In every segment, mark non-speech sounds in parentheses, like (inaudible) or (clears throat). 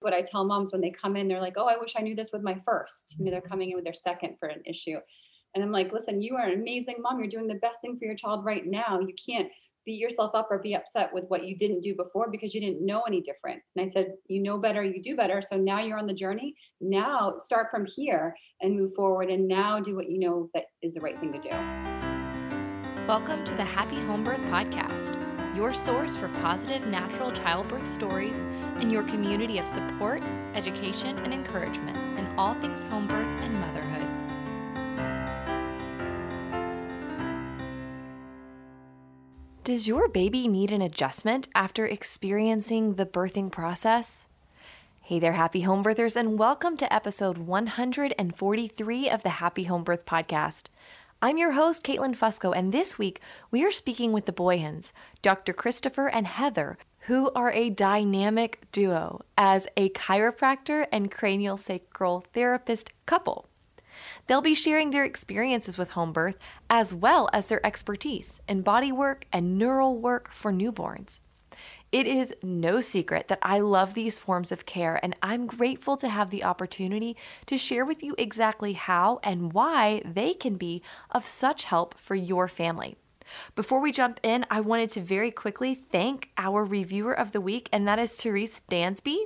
what I tell moms when they come in, they're like, oh, I wish I knew this with my first. You know, they're mm-hmm. coming in with their second for an issue. And I'm like, listen, you are an amazing mom. You're doing the best thing for your child right now. You can't beat yourself up or be upset with what you didn't do before because you didn't know any different. And I said, you know better, you do better. So now you're on the journey. Now start from here and move forward and now do what you know that is the right thing to do. Welcome to the Happy Home Birth Podcast, your source for positive natural childbirth stories and your community of support, education, and encouragement in all things home birth and motherhood. Does your baby need an adjustment after experiencing the birthing process? Hey there, happy home birthers, and welcome to episode 143 of the Happy Home Birth Podcast. I'm your host, Caitlin Fusco, and this week we are speaking with the Boyens, Dr. Christopher and Heather, who are a dynamic duo as a chiropractor and cranial sacral therapist couple. They'll be sharing their experiences with home birth as well as their expertise in body work and neural work for newborns. It is no secret that I love these forms of care, and I'm grateful to have the opportunity to share with you exactly how and why they can be of such help for your family. Before we jump in, I wanted to very quickly thank our reviewer of the week, and that is Therese Dansby.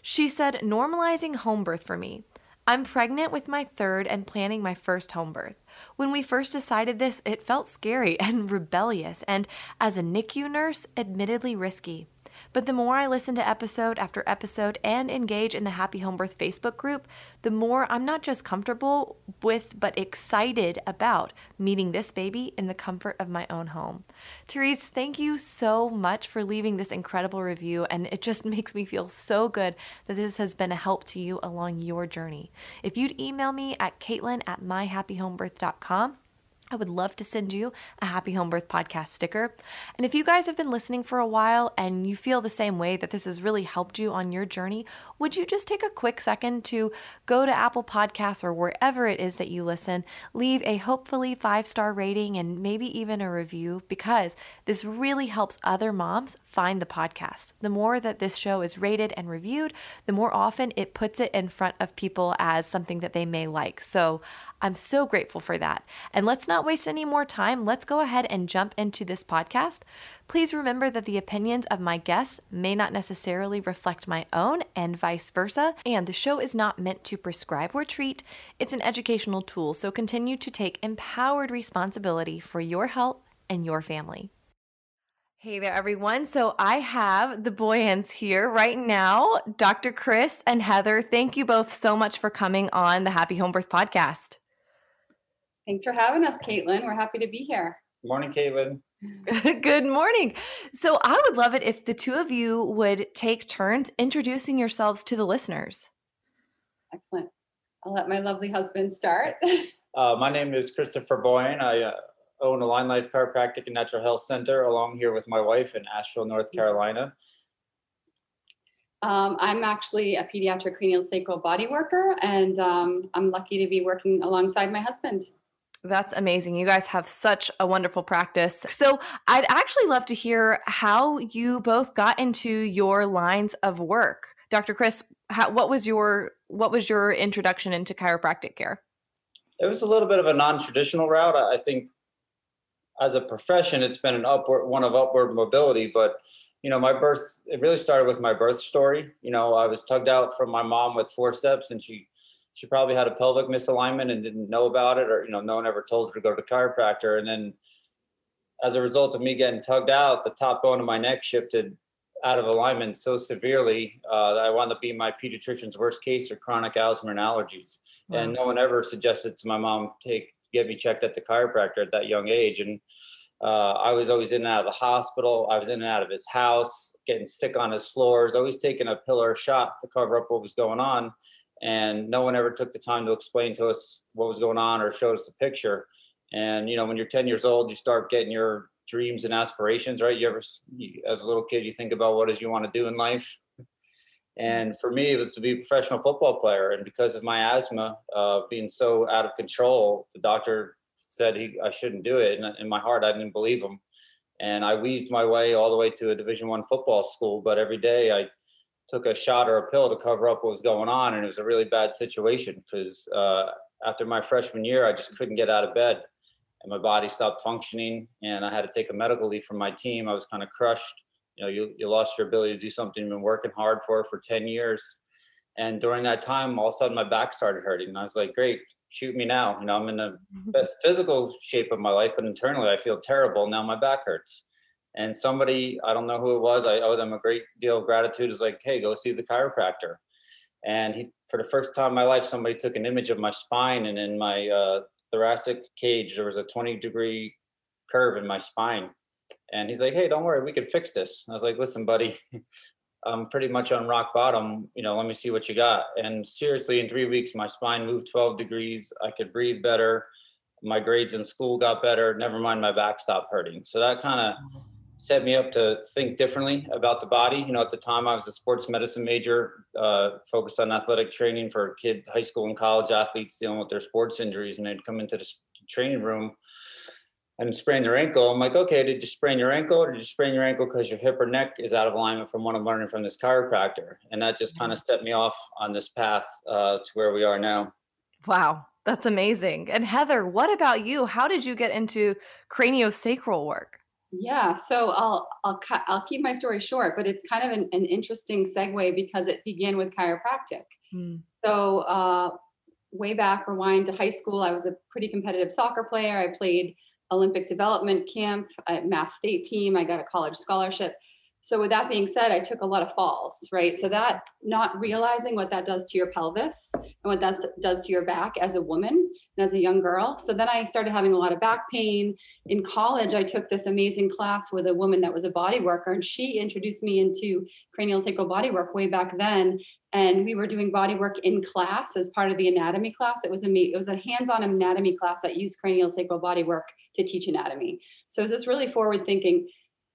She said, Normalizing home birth for me. I'm pregnant with my third and planning my first home birth. When we first decided this, it felt scary (laughs) and rebellious, and as a NICU nurse, admittedly risky. But the more I listen to episode after episode and engage in the Happy Home Birth Facebook group, the more I'm not just comfortable with, but excited about meeting this baby in the comfort of my own home. Therese, thank you so much for leaving this incredible review, and it just (laughs) makes me feel so good that this has been a help to you along your journey. If you'd email me at caitlin at myhappyhomebirth.com, I would love to send you a Happy Home Birth podcast sticker. And if you guys have been listening for a while and you feel the same way that this has really helped you on your journey, would you just take a quick second to go to Apple Podcasts or wherever it is that you listen, leave a hopefully five star rating and maybe even a review because this really helps other moms find the podcast. The more that this show is rated and reviewed, the more often it puts it in front of people as something that they may like. So I'm so grateful for that. And let's not waste any more time. Let's go ahead and jump into this podcast. Please remember that the opinions of my guests may not necessarily reflect my own and vice versa. And the show is not meant to prescribe or treat, it's an educational tool. So continue to take empowered responsibility for your health and your family. Hey there, everyone. So I have the Boyens here right now, Dr. Chris and Heather. Thank you both so much for coming on the Happy Home Birth podcast. Thanks for having us, Caitlin. We're happy to be here. Good morning, Caitlin. (laughs) Good morning. So, I would love it if the two of you would take turns introducing yourselves to the listeners. Excellent. I'll let my lovely husband start. (laughs) uh, my name is Christopher Boyen. I uh, own AlignLife Chiropractic and Natural Health Center along here with my wife in Asheville, North mm-hmm. Carolina. Um, I'm actually a pediatric cranial sacral body worker, and um, I'm lucky to be working alongside my husband. That's amazing. You guys have such a wonderful practice. So, I'd actually love to hear how you both got into your lines of work. Dr. Chris, how, what was your what was your introduction into chiropractic care? It was a little bit of a non-traditional route. I think as a profession, it's been an upward one of upward mobility, but you know, my birth it really started with my birth story. You know, I was tugged out from my mom with forceps and she she probably had a pelvic misalignment and didn't know about it, or you know, no one ever told her to go to the chiropractor. And then, as a result of me getting tugged out, the top bone of my neck shifted out of alignment so severely uh, that I wound up being my pediatrician's worst case for chronic asthma and allergies. Wow. And no one ever suggested to my mom take get me checked at the chiropractor at that young age. And uh, I was always in and out of the hospital. I was in and out of his house, getting sick on his floors, always taking a pill or a shot to cover up what was going on and no one ever took the time to explain to us what was going on or showed us a picture. And you know when you're 10 years old you start getting your dreams and aspirations right? You ever as a little kid you think about what is you want to do in life? And for me it was to be a professional football player and because of my asthma uh, being so out of control the doctor said he i shouldn't do it and in my heart i didn't believe him. And i wheezed my way all the way to a division one football school but every day i took a shot or a pill to cover up what was going on, and it was a really bad situation because uh, after my freshman year, I just couldn't get out of bed, and my body stopped functioning, and I had to take a medical leave from my team. I was kind of crushed. You know, you you lost your ability to do something you've been working hard for for ten years, and during that time, all of a sudden my back started hurting, and I was like, great. Shoot me now. You know, I'm in the (laughs) best physical shape of my life, but internally I feel terrible. Now my back hurts and somebody i don't know who it was i owe them a great deal of gratitude is like hey go see the chiropractor. And he for the first time in my life somebody took an image of my spine and in my uh, thoracic cage there was a 20 degree curve in my spine. And he's like hey don't worry we can fix this. I was like listen buddy (laughs) i'm pretty much on rock bottom you know let me see what you got. And seriously in three weeks my spine moved 12 degrees i could breathe better my grades in school got better never mind my back stopped hurting. So that kind of set me up to think differently about the body. You know, at the time I was a sports medicine major, uh, focused on athletic training for kid, high school and college athletes dealing with their sports injuries, and they'd come into the training room and sprain their ankle. I'm like, okay, did you sprain your ankle, or did you sprain your ankle because your hip or neck is out of alignment from what I'm learning from this chiropractor? And that just kind of set me off on this path uh, to where we are now. Wow, that's amazing. And Heather, what about you? How did you get into craniosacral work? Yeah, so I'll I'll cut I'll keep my story short, but it's kind of an, an interesting segue because it began with chiropractic. Mm. So uh, way back, rewind to high school, I was a pretty competitive soccer player. I played Olympic development camp at Mass State team. I got a college scholarship. So with that being said, I took a lot of falls, right? So that not realizing what that does to your pelvis and what that does to your back as a woman and as a young girl. So then I started having a lot of back pain. In college, I took this amazing class with a woman that was a body worker, and she introduced me into cranial sacral body work way back then. And we were doing body work in class as part of the anatomy class. It was a it was a hands-on anatomy class that used cranial sacral body work to teach anatomy. So it was this really forward thinking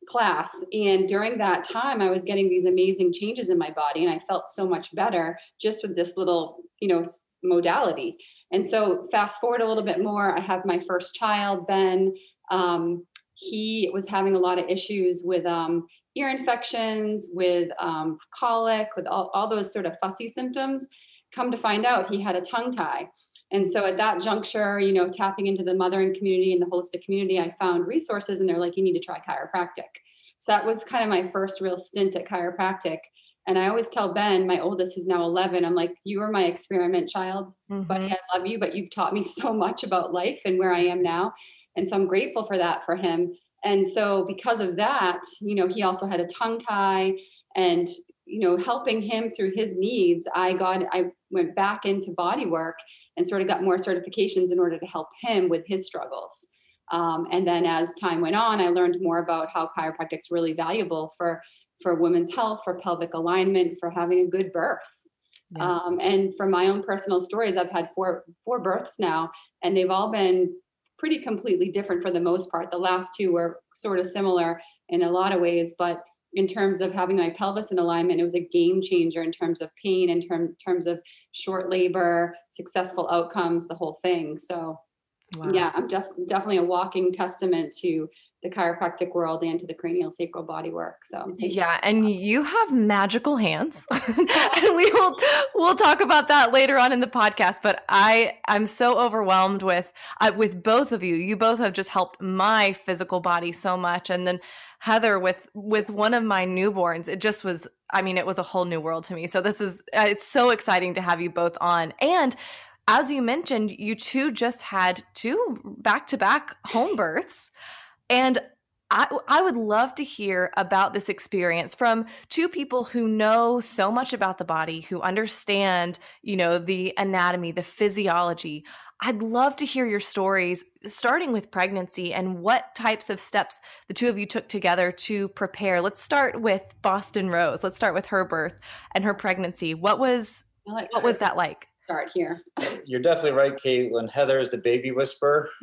class. And during that time, I was getting these amazing changes in my body, and I felt so much better just with this little, you know, modality. And so, fast forward a little bit more, I have my first child, Ben. Um, he was having a lot of issues with um, ear infections, with um, colic, with all, all those sort of fussy symptoms. Come to find out, he had a tongue tie. And so at that juncture, you know, tapping into the mothering community and the holistic community, I found resources and they're like, you need to try chiropractic. So that was kind of my first real stint at chiropractic. And I always tell Ben, my oldest, who's now 11, I'm like, you were my experiment child, mm-hmm. buddy. I love you, but you've taught me (laughs) so much about life and where I am now. And so I'm grateful for that for him. And so because of that, you know, he also had a tongue tie and you know helping him through his needs i got i went back into body work and sort of got more certifications in order to help him with his struggles. Um, and then as time went on i learned more about how chiropractic's really valuable for for women's health for pelvic alignment for having a good birth. Yeah. um, and from my own personal stories i've had four four births now and they've all been pretty completely different for the most part. The last two were sort of similar in a lot of ways but in terms of having my pelvis in alignment. It was a game changer in terms of pain, in term, terms of short labor, successful outcomes, the whole thing. So, wow. yeah, I'm def- definitely a walking testament to the chiropractic world and to the cranial sacral body work. So yeah, and you have magical hands, (laughs) and we will we'll talk about that later on in the podcast. But I I'm so overwhelmed with uh, with both of you. You both have just helped my physical body so much, and then Heather with with one of my newborns. It just was I mean, it was a whole new world to me. So this is uh, it's so exciting to have you both on. And as you mentioned, you two just had two back-to-back home births. And I, I would love to hear about this experience from two people who know so much about the body, who understand, you know, the anatomy, the physiology. I'd love to hear your stories, starting with pregnancy and what types of steps the two of you took together to prepare. Let's start with Boston Rose. Let's start with her birth and her pregnancy. What was like what was that like? Start here. (laughs) You're definitely right, Caitlin. Heather is the baby whisperer. (laughs)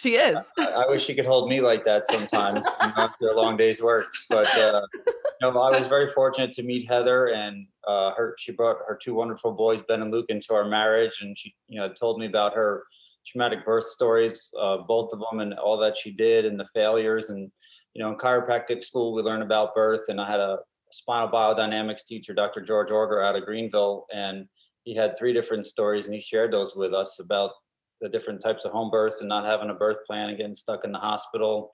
she is. I, I, wish she could hold me like that sometimes after a long day's work. But uh, you know, I was very fortunate to meet Heather and uh, her she brought her two wonderful boys, Ben and Luke, into our marriage, and she you know told me about her traumatic birth stories, uh, both of them, and all that she did, and the failures. And you know, in chiropractic school, we learn about birth, and I had a spinal biodynamics teacher, Dr. George Orger out of Greenville, and he had three different stories and he shared those with us about the different types of home births and not having a birth plan and getting stuck in the hospital.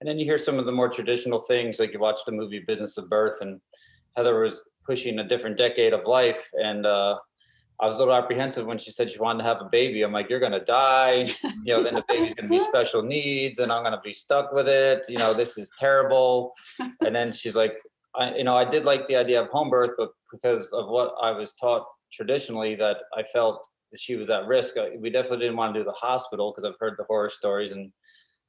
And then you hear some of the more traditional things, like you watch the movie Business of Birth, and Heather was pushing a different decade of life. And uh, I was a little apprehensive when she said she wanted to have a baby. I'm like, you're gonna die. You know, then the baby's gonna be (laughs) special needs, and I'm gonna be stuck with it. You know, this is terrible. (laughs) And then she's like, I, you know, I did like the idea of home birth, but because of what I was taught traditionally, that I felt that she was at risk. We definitely didn't want to do the hospital because I've heard the horror stories and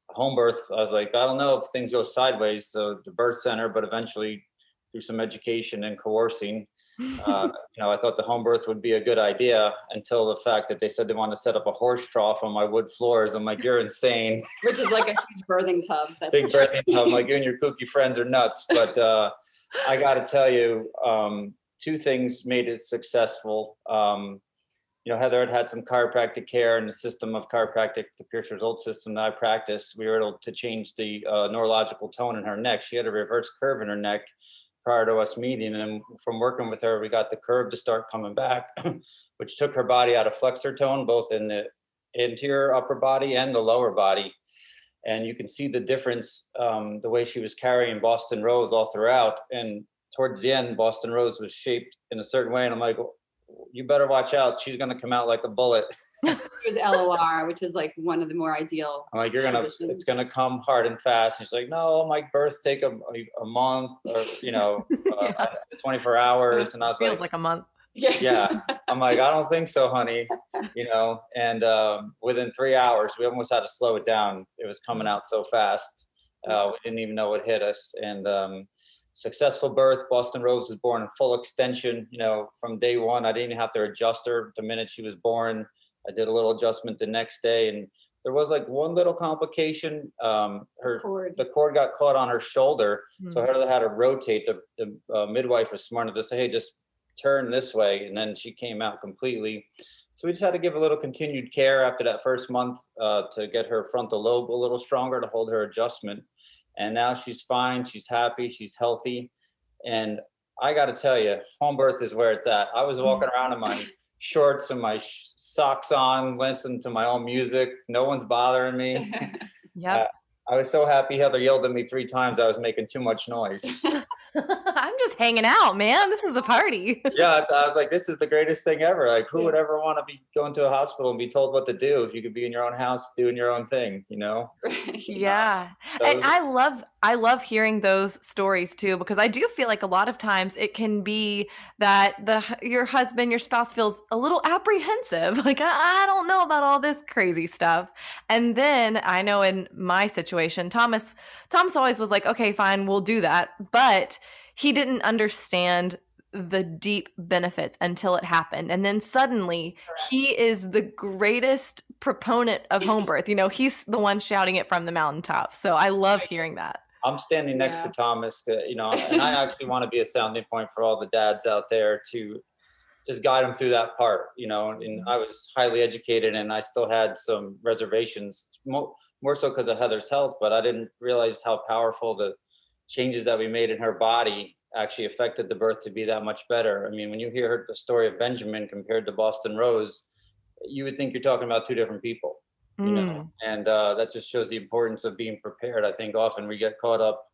home birth. I was like, I don't know if things go sideways. So the birth center, but eventually through some education and coercing, (laughs) uh, you know, I thought the home birth would be a good idea until the fact that they said they want to set up a horse trough on my wood floors. I'm like, you're insane. (laughs) Which is like a huge birthing tub. Big birthing tub. I'm like, you and your kooky friends are nuts. But uh, I got to tell you, um, two things made it successful. Um, you know, Heather had had some chiropractic care and the system of chiropractic, the Pierce Result system that I practice. We were able to change the uh, neurological tone in her neck. She had a reverse curve in her neck prior to us meeting. And from working with her, we got the curve to start coming back, (clears throat) which took her body out of flexor tone, both in the anterior upper body and the lower body. And you can see the difference, um, the way she was carrying Boston Rose all throughout. And towards the end, Boston Rose was shaped in a certain way. And I'm like, you better watch out. She's going to come out like a bullet. (laughs) it was LOR, which is like one of the more ideal. I'm like, you're gonna, positions. it's gonna come hard and fast. And she's like, no, my births take a, a month or you know, (laughs) uh, yeah. 24 hours. And I was feels like, feels like a month. Yeah. yeah. (laughs) I'm like, I don't think so, honey. You know, and um, within three hours, we almost had to slow it down. It was coming out so fast. Uh, we didn't even know it hit us. And um, successful birth. Boston Rose was born in full extension. You know, from day one, I didn't have to adjust her the minute she was born. I did a little adjustment the next day, and there was like one little complication. Um, her cord. the cord got caught on her shoulder, mm-hmm. so I hmm. had to rotate. The, the uh, midwife was smart enough to say, "Hey, just turn this way," and then she came out completely. So we just had to give a little continued care after that first month uh, to get her frontal lobe a little stronger to hold her adjustment. And now she's fine. She's happy. She's healthy. And I got to tell you, home birth is where it's at. I was walking around in my shorts and my sh- socks on, listening to my own music. No one's bothering me. yeah. (laughs) Uh, I was so happy Heather yelled at me three times I was making too much noise. (laughs) Just hanging out, man. This is a party. (laughs) yeah, I was like, this is the greatest thing ever. Like, who would ever want to be going to a hospital and be told what to do if you could be in your own house doing your own thing, you know? (laughs) yeah. So and I love I love hearing those stories too because I do feel like a lot of times it can be that the your husband, your spouse feels a little apprehensive, (laughs) like I, I don't know about all this crazy stuff. And then I know in my situation, Thomas Thomas always was like, "Okay, fine, we'll do that." But he didn't understand the deep benefits until it happened. And then suddenly he is the greatest proponent of home (laughs) birth. You know, he's the one shouting it from the mountaintop. So I love hearing that. I'm standing next yeah. to Thomas, uh, you know, (laughs) and I actually want to be a sounding point for all the dads out there to just guide them through that part, you know. And mm-hmm. I was highly educated and I still had some reservations, more, more so because of Heather's health, but I didn't realize how powerful the changes that we made in her body actually affected the birth to be that much better. I mean, when you hear the story of Benjamin compared to Boston Rose, you would think you're talking about two different people you mm. know and uh, that just shows the importance of being prepared i think often we get caught up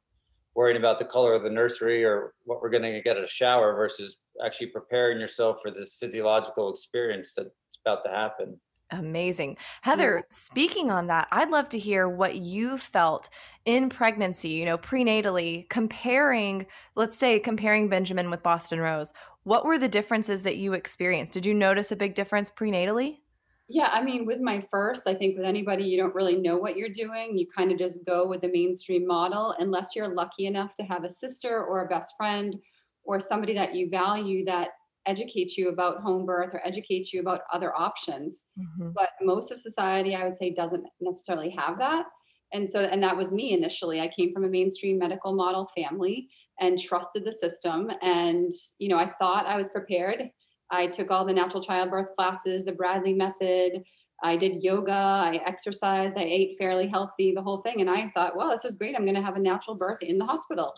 worrying about the color of the nursery or what we're going to get at a shower versus actually preparing yourself for this physiological experience that's about to happen Amazing. Heather, speaking on that, I'd love to hear what you felt in pregnancy, you know, prenatally, comparing, let's say, comparing Benjamin with Boston Rose. What were the differences that you experienced? Did you notice a big difference prenatally? Yeah, I mean, with my first, I think with anybody, you don't really know what you're doing. You kind of just go with the mainstream model, unless you're lucky enough to have a sister or a best friend or somebody that you value that educates you about home birth or educates you about other options. Mm-hmm. But most of society, I would say, doesn't necessarily have that. And so, and that was me initially. I came from a mainstream medical model family and trusted the system. And, you know, I thought I was prepared I took all the natural childbirth classes, the Bradley method, I did yoga, I exercised, I ate fairly healthy, the whole thing. And I thought, well, this is great. I'm going to have a natural birth in the hospital.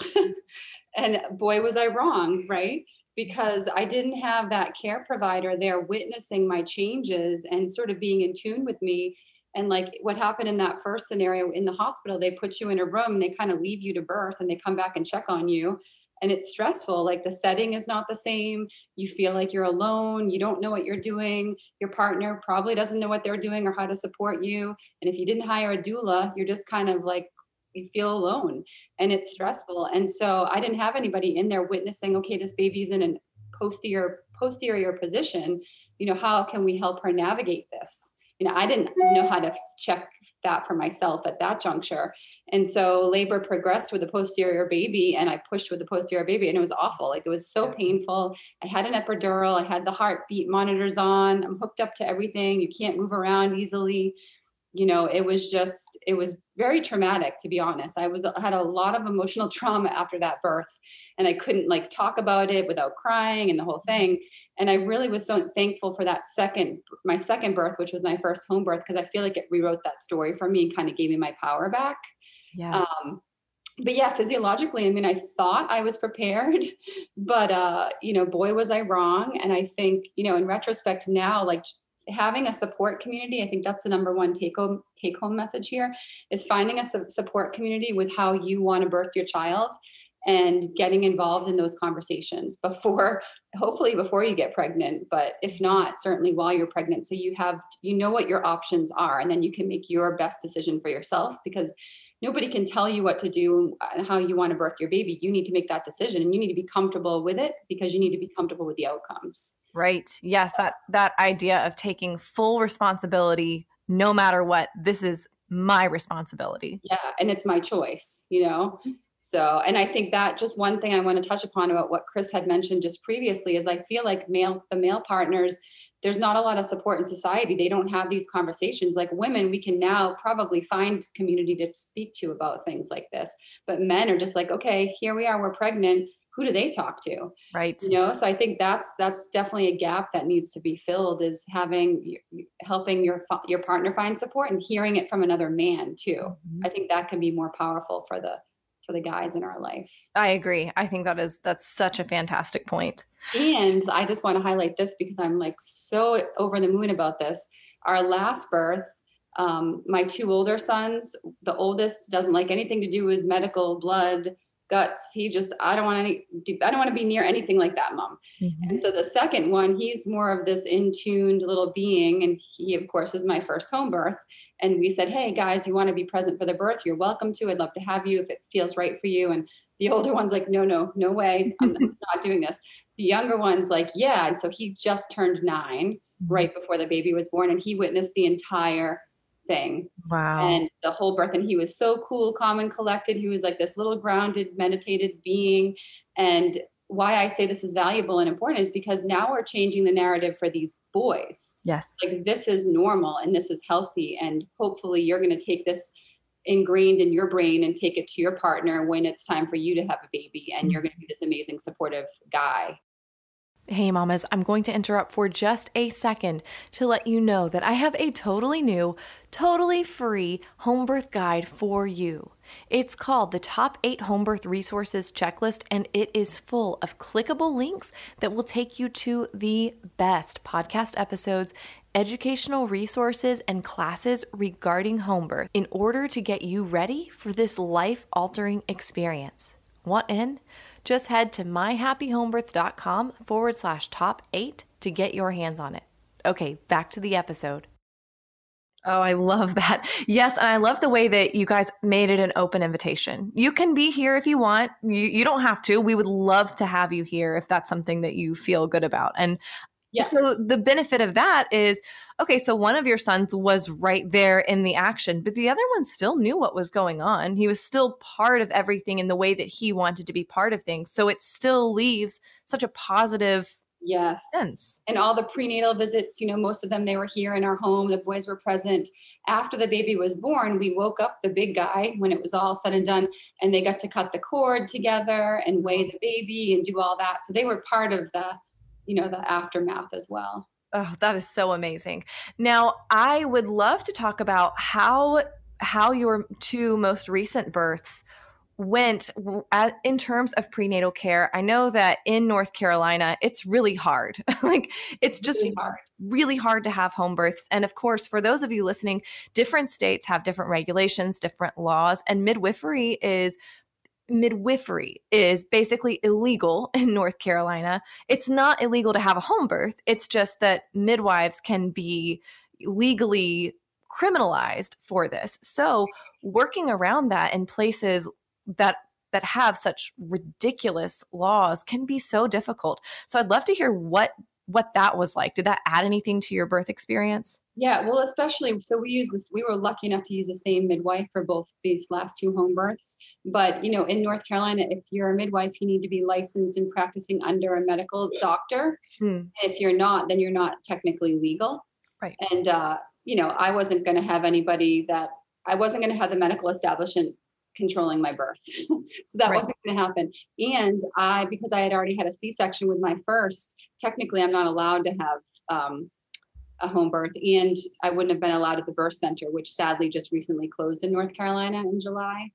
(laughs) and boy, was I wrong, right? Because I didn't have that care provider there witnessing my changes and sort of being in tune with me. And like what happened in that first scenario in the hospital, they put you in a room and they kind of leave you to birth and they come back and check on you. And it's stressful like the setting is not the same. You feel like you're alone. You don't know what you're doing. Your partner probably doesn't know what they're doing or how to support you. And if you didn't hire a doula you're just kind of like you feel alone and it's mm-hmm. stressful and so i didn't have anybody in there witnessing okay this baby's in a posterior posterior position you know how can we help her navigate this you know, I didn't know how to check that for myself at that juncture. And so labor progressed with a posterior baby and I pushed with the posterior baby and it was awful. Like it was so painful. I had an epidural, I had the heartbeat monitors on, I'm hooked up to everything. You can't move around easily. You know, it was just, it was very traumatic to be honest. I was had a lot of emotional (laughs) trauma after that birth and I couldn't like talk about it without crying and the whole thing. And i really was so thankful for that second my second birth which was my first home birth because i feel like it rewrote that story for me and kind of gave me my power back. Yeah um, but yeah physiologically i mean i thought i was (laughs) prepared but uh you know boy was i wrong. And i think you know in retrospect now like having a support community i think that's the number one take home take home message here is finding a support community with how you want to birth your child and getting involved in those conversations (laughs) before hopefully before you get pregnant but if not certainly while you're pregnant so you have you know what your options are and then you can make your best decision for yourself because nobody can tell you what to do and how you want to birth your baby. You need to make that decision and you need to be comfortable with it because you need to be comfortable with the outcomes. Right. Yes that that idea of taking full responsibility no matter what this is my responsibility. Yeah and it's my choice you know? So, and I think that just one thing I want to touch upon about what Chris had mentioned just previously is I feel like male, the male partners, there's not a lot of support in society. They don't have these conversations. Like women, we can now probably find community to speak to about things like this. But men are just like, okay, here we are, we're pregnant. Who do they talk to? Right. You know, so I think that's that's definitely a gap that needs to be filled. Is having helping your your partner find support and hearing it from another man too. Mm-hmm. I think that can be more powerful for the for the guys in our life. I agree. I think that is that's such a fantastic point. And I just want to highlight this because I'm like so over the moon about this. Our last birth, um, my two older sons, the oldest doesn't like anything to do with medical blood guts. He just, I don't want any, I don't want to be near anything like that, mom. Mm-hmm. And so the second one, he's more of this in tuned little being. And he, of course, is my first home birth. And we said, Hey guys, you want to be present for the birth? You're welcome to. I'd love to have you if it feels right for you. And the older one's like, no, no, no way. I'm (laughs) not doing this. The younger one's like, yeah. And so he just turned 9 mm-hmm. right before the baby was born and he witnessed the entire thing. Wow. And the whole birth. And he was so cool, calm, and collected. He was like this little grounded, meditated being. And why I say this is valuable and important is because now we're changing the narrative for these boys. Yes. Like this is normal and this is healthy. And hopefully you're going to take this ingrained in your brain and take it to your partner when it's time for you to have a baby and you're mm-hmm. going to be this amazing supportive guy Hey, mamas, I'm going to interrupt for just a second to let you know that I have a totally new, totally free home birth guide for you. It's called the Top 8 Home Birth Resources Checklist, and it is full of clickable links that will take you to the best podcast episodes, educational resources, and classes regarding home birth in order to get you ready for this life altering experience. Want in? Just head to myhappyhomebirth.com forward slash top eight to get your hands on it. Okay, back to the episode. Oh, I love that. Yes, and I love the way that you guys made it an open invitation. You can be here if you want. You, you don't have to. We would love to have you here if that's something that you feel good about. And Yes. So the benefit of that is okay, so one of your sons was right there in the action, but the other one still knew what was going on. He was still part of everything in the way that he wanted to be part of things. So it still leaves such a positive yes sense. And all the prenatal visits, you know, most of them they were here in our home. The boys were present. After the baby was born, we woke up the big guy when it was all said and done, and they got to cut the cord together and weigh the baby and do all that. So they were part of the you know the aftermath as well Oh, that is so amazing. Now, I would love to talk about how how your two most recent births went in terms of prenatal care. I know that in North Carolina, it's really hard. (laughs) like it's just really hard. really hard to have home births. And of course, for those of you listening, different states have different regulations, different laws, and midwifery is midwifery is basically illegal (laughs) in North Carolina. It's not illegal to have a home birth. It's just that midwives can be legally criminalized for this. So, working around that in places that that have such ridiculous laws can be so difficult. So, I'd love to hear what what that was like. Did that add anything to your birth experience? Yeah, well, especially so we use this. We were lucky enough to use the same midwife for both these last two home births. But you know, in North Carolina, if you're a midwife, you need to be licensed and practicing under a medical doctor. Hmm. If you're not, then you're not technically legal. Right. And uh, you know, I wasn't going to have anybody that I wasn't going to have the medical establishment controlling my birth. (laughs) so that right. wasn't going to happen. And I, because I had already had a C-section with my first, technically I'm not allowed to have um, a home birth, and I wouldn't have been allowed at the birth center, which sadly just recently closed in North Carolina in July.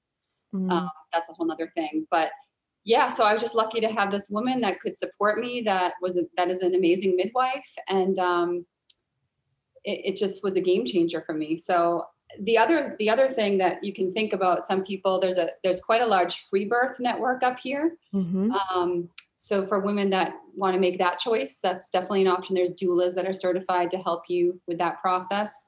Mm. Um, that's a whole nother thing, but yeah, so I was just lucky to have this woman that could support me. That was a, that is an amazing midwife, and um, it, it just was a game changer for me. So the other the other thing that you can think about some people there's a there's quite a large free birth network up here mm-hmm. um, so for women that want to make that choice that's definitely an option. There's doulas that are certified to help you with that process.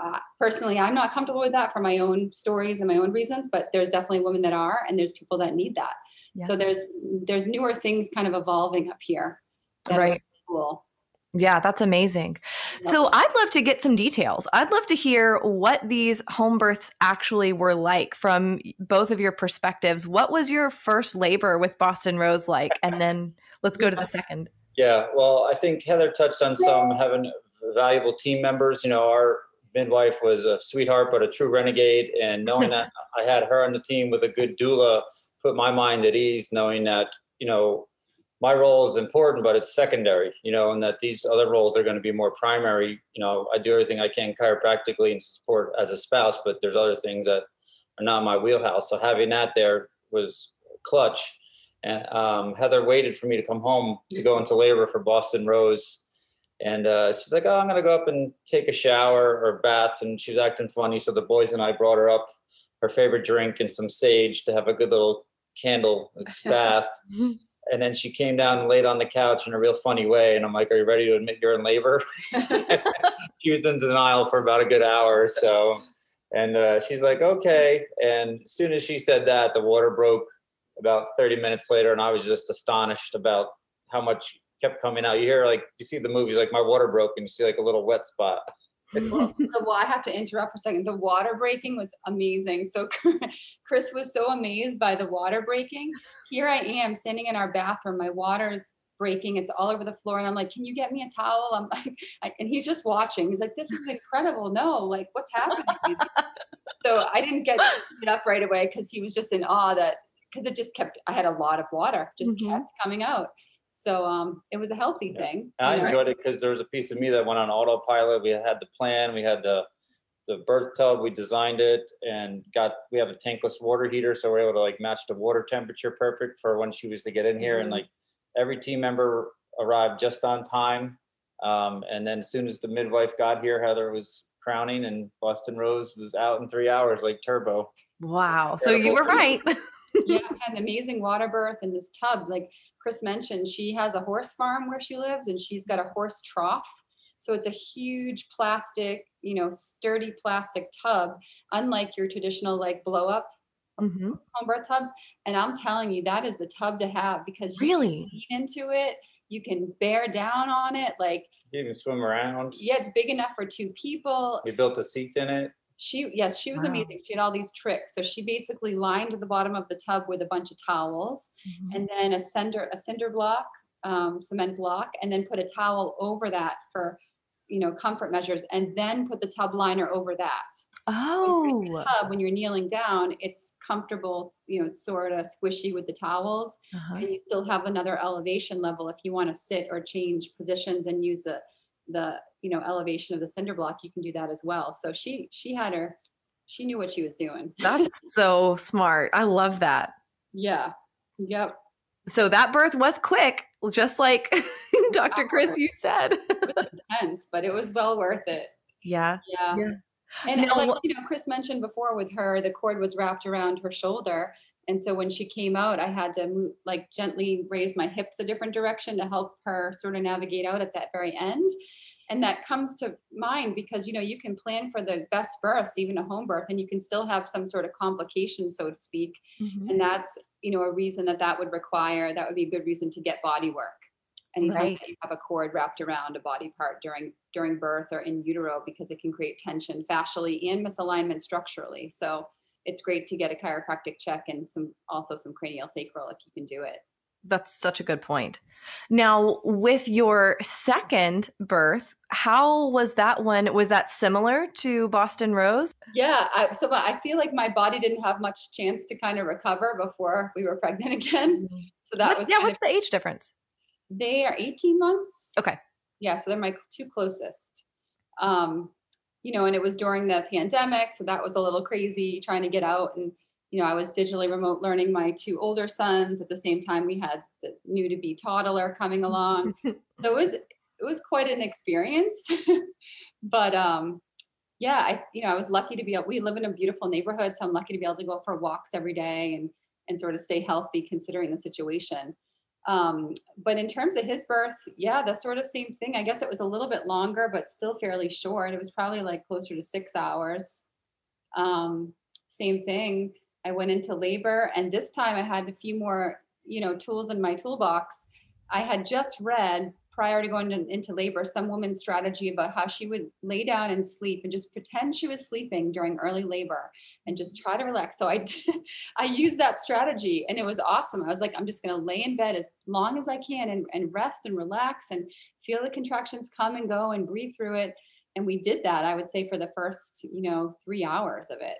Uh, personally i'm not comfortable with that for my own stories and my own reasons but there's definitely women that are and there's people that need that. Yes. so there's there's newer things kind of evolving up here right. cool yeah, that's amazing. So I'd love to get some details. I'd love to hear what these home births actually were like from both of your perspectives. What was your first labor with Boston Rose like? And then let's go to the second. Yeah, well, I think Heather touched on some having valuable team members. You know, our midwife was a sweetheart, but a true renegade. And knowing that (laughs) I had her on the team with a good doula put my mind at ease, knowing that, you know, my role is important, but it's secondary, you know, and that these other roles are going to be more primary. You know, I do everything I can chiropractically and support as a spouse, but there's other things that are not my wheelhouse. So having that there was clutch. And um, Heather waited for me to come home to go into labor for Boston Rose. And uh, she's like, oh, I'm going to go up and take a shower or bath. And she was acting funny. So the boys and I brought her up her favorite drink and some sage to have a good little candle (laughs) bath. And then she came down and laid on the couch in a real funny way. And I'm like, Are you ready to admit you're in labor? (laughs) (laughs) she was in denial for about a good hour or so. And uh, she's like, Okay. And as soon as she said that, the water broke about 30 minutes later. And I was just astonished about how much kept coming out. You hear, like, you see the movies, like, my water broke, and you see, like, a little wet spot (laughs) well, I have to interrupt for a second. The water breaking was amazing. So (laughs) Chris was so amazed by the water breaking. Here I am standing in our bathroom. My water's breaking. It's all over the floor. And I'm like, can you get me a towel? I'm like, (laughs) I, and he's just watching. He's like, this is incredible. No, like what's happening? so I didn't get it up right away because he was just in awe that, because it just kept, I had a lot of water just mm-hmm. kept coming out. So um, it was a healthy yeah. thing. I enjoyed it because there was a piece of me that went on autopilot. We had the plan, we had the the birth tub, we designed it and got we have a tankless water heater, so we're able to like match the water temperature perfect for when she was to get in here. Mm-hmm. And like every team member arrived just on time. Um, and then as soon as the midwife got here, Heather was crowning and Boston Rose was out in three hours like turbo. Wow. So you were right. (laughs) yeah, (laughs) had an amazing water birth in this tub. Like Chris mentioned, she has a horse farm where she lives and she's got a horse trough. So it's a huge plastic, you know, sturdy plastic tub, unlike your traditional like blow up mm-hmm. home birth tubs. And I'm telling you, that is the tub to have because you really eat into it. You can bear down on it. Like you can swim around. Yeah, it's big enough for two people. We built a seat in it she yes she was wow. amazing she had all these tricks so she basically lined the bottom of the tub with a bunch of towels mm-hmm. and then a cinder a cinder block um, cement block and then put a towel over that for you know comfort measures and then put the tub liner over that oh so tub when you're kneeling down it's comfortable you know it's sort of squishy with the towels uh-huh. and you still have another elevation level if you want to sit or change positions and use the the you know elevation of the cinder block, you can do that as well. So she she had her she knew what she was doing. (laughs) That's so smart. I love that. Yeah. Yep. So that birth was quick, just like (laughs) Dr. Oh. Chris, you said. intense, but it was well worth it. Yeah. Yeah. yeah. And now, like you know, Chris mentioned before with her, the cord was wrapped around her shoulder. And so when she came out, I had to move, like gently raise my hips a different direction to help her sort of navigate out at that very end and that comes to mind because you know you can plan for the best births even a home birth and you can still have some sort of complication so to speak mm-hmm. and that's you know a reason that that would require that would be a good reason to get body work anytime right. you have a cord wrapped around a body part during during birth or in utero because it can create tension fascially and misalignment structurally so it's great to get a chiropractic check and some also some cranial sacral if you can do it that's such a good point. Now, with your second birth, how was that one? Was that similar to Boston Rose? Yeah, I, so I feel like my body didn't have much chance to kind of recover before we were pregnant (laughs) again. Mm-hmm. So that what's, was yeah. What's of, the age difference? They are 18 months. Okay. Yeah, so they're my two closest. Um, you know, and it was during the pandemic, so that was a little crazy trying to get out and you know, I was digitally remote learning my two older sons. At the same time, we had the new to be toddler coming along. (laughs) so it was it was quite an experience. (laughs) but um, yeah, I you know I was lucky to be able. We live in a beautiful neighborhood, so I'm lucky to be able to go for walks every day and and sort of stay healthy considering the situation. Um, but in terms of his birth, yeah, the sort of same thing. I guess it was a little bit longer, but still fairly short. It was probably like closer to six hours. Um, same thing I went into labor, and this time I had a few more, you know, tools in my toolbox. I had just read prior to going to, into labor some woman's strategy about how she would lay down and sleep and just pretend she was sleeping during early labor and just try to relax. So I (laughs) I used that strategy and it was awesome. I was like, I'm just going to lay in bed as long as I can and, and rest and relax and feel the contractions come and go and breathe through it. And we did that, I would say, for the first, you know, three hours of it.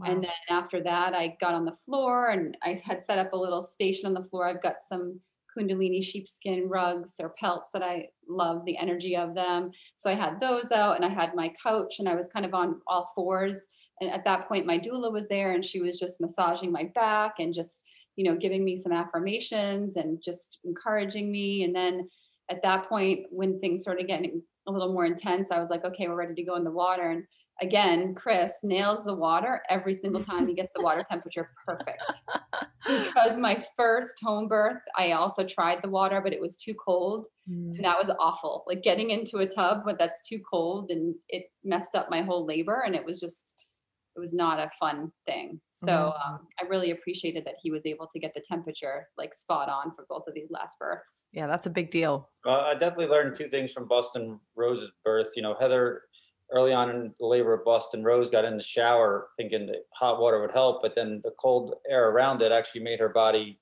Wow. And then after that, I got on the floor and I had set up a little station on the floor. I've got some Kundalini sheepskin rugs or pelts that I love the energy of them. So I had those out and I had my couch and I was kind of on all fours. And at that point, my doula was there and she was just massaging my back and just, you know, giving me some affirmations and just encouraging me. And then at that point, when things started getting a little more intense, I was like, okay, we're ready to go in the water. And again, Chris nails the water every single time he gets the water (laughs) temperature perfect. because my first home birth, I also tried the water, but it was too cold. Mm. And that was awful. Like getting into a tub, but that's too cold and it messed up my whole labor. And it was just, it was not a fun thing. So mm-hmm. um, I really appreciated that he was able to get the temperature like spot on for both of these last births. Yeah, that's a big deal. Uh, I definitely learned two things from Boston Rose's birth. You know, Heather early on in the labor of Boston Rose got in the shower thinking that hot water would help, but then the cold air around it actually made her body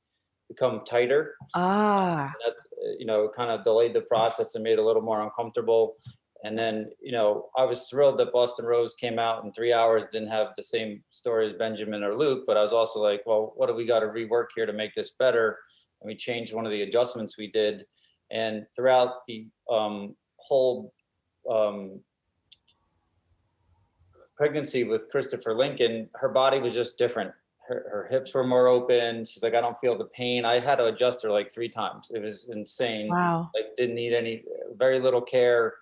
become tighter. Ah. That, you know, kind of delayed the process and made it a little more uncomfortable. And then, you know, I was thrilled that Boston Rose came out in three hours, didn't have the same story as Benjamin or Luke, but I was also like, well, what do we got to rework here to make this better? And we changed one of the adjustments we did. And throughout the um, whole um, pregnancy with Christopher Lincoln, her body was just different. Her, her hips were more open. She's like, I don't feel the pain. I had to adjust her like three times. It was insane. Wow. Like didn't need any, very little care.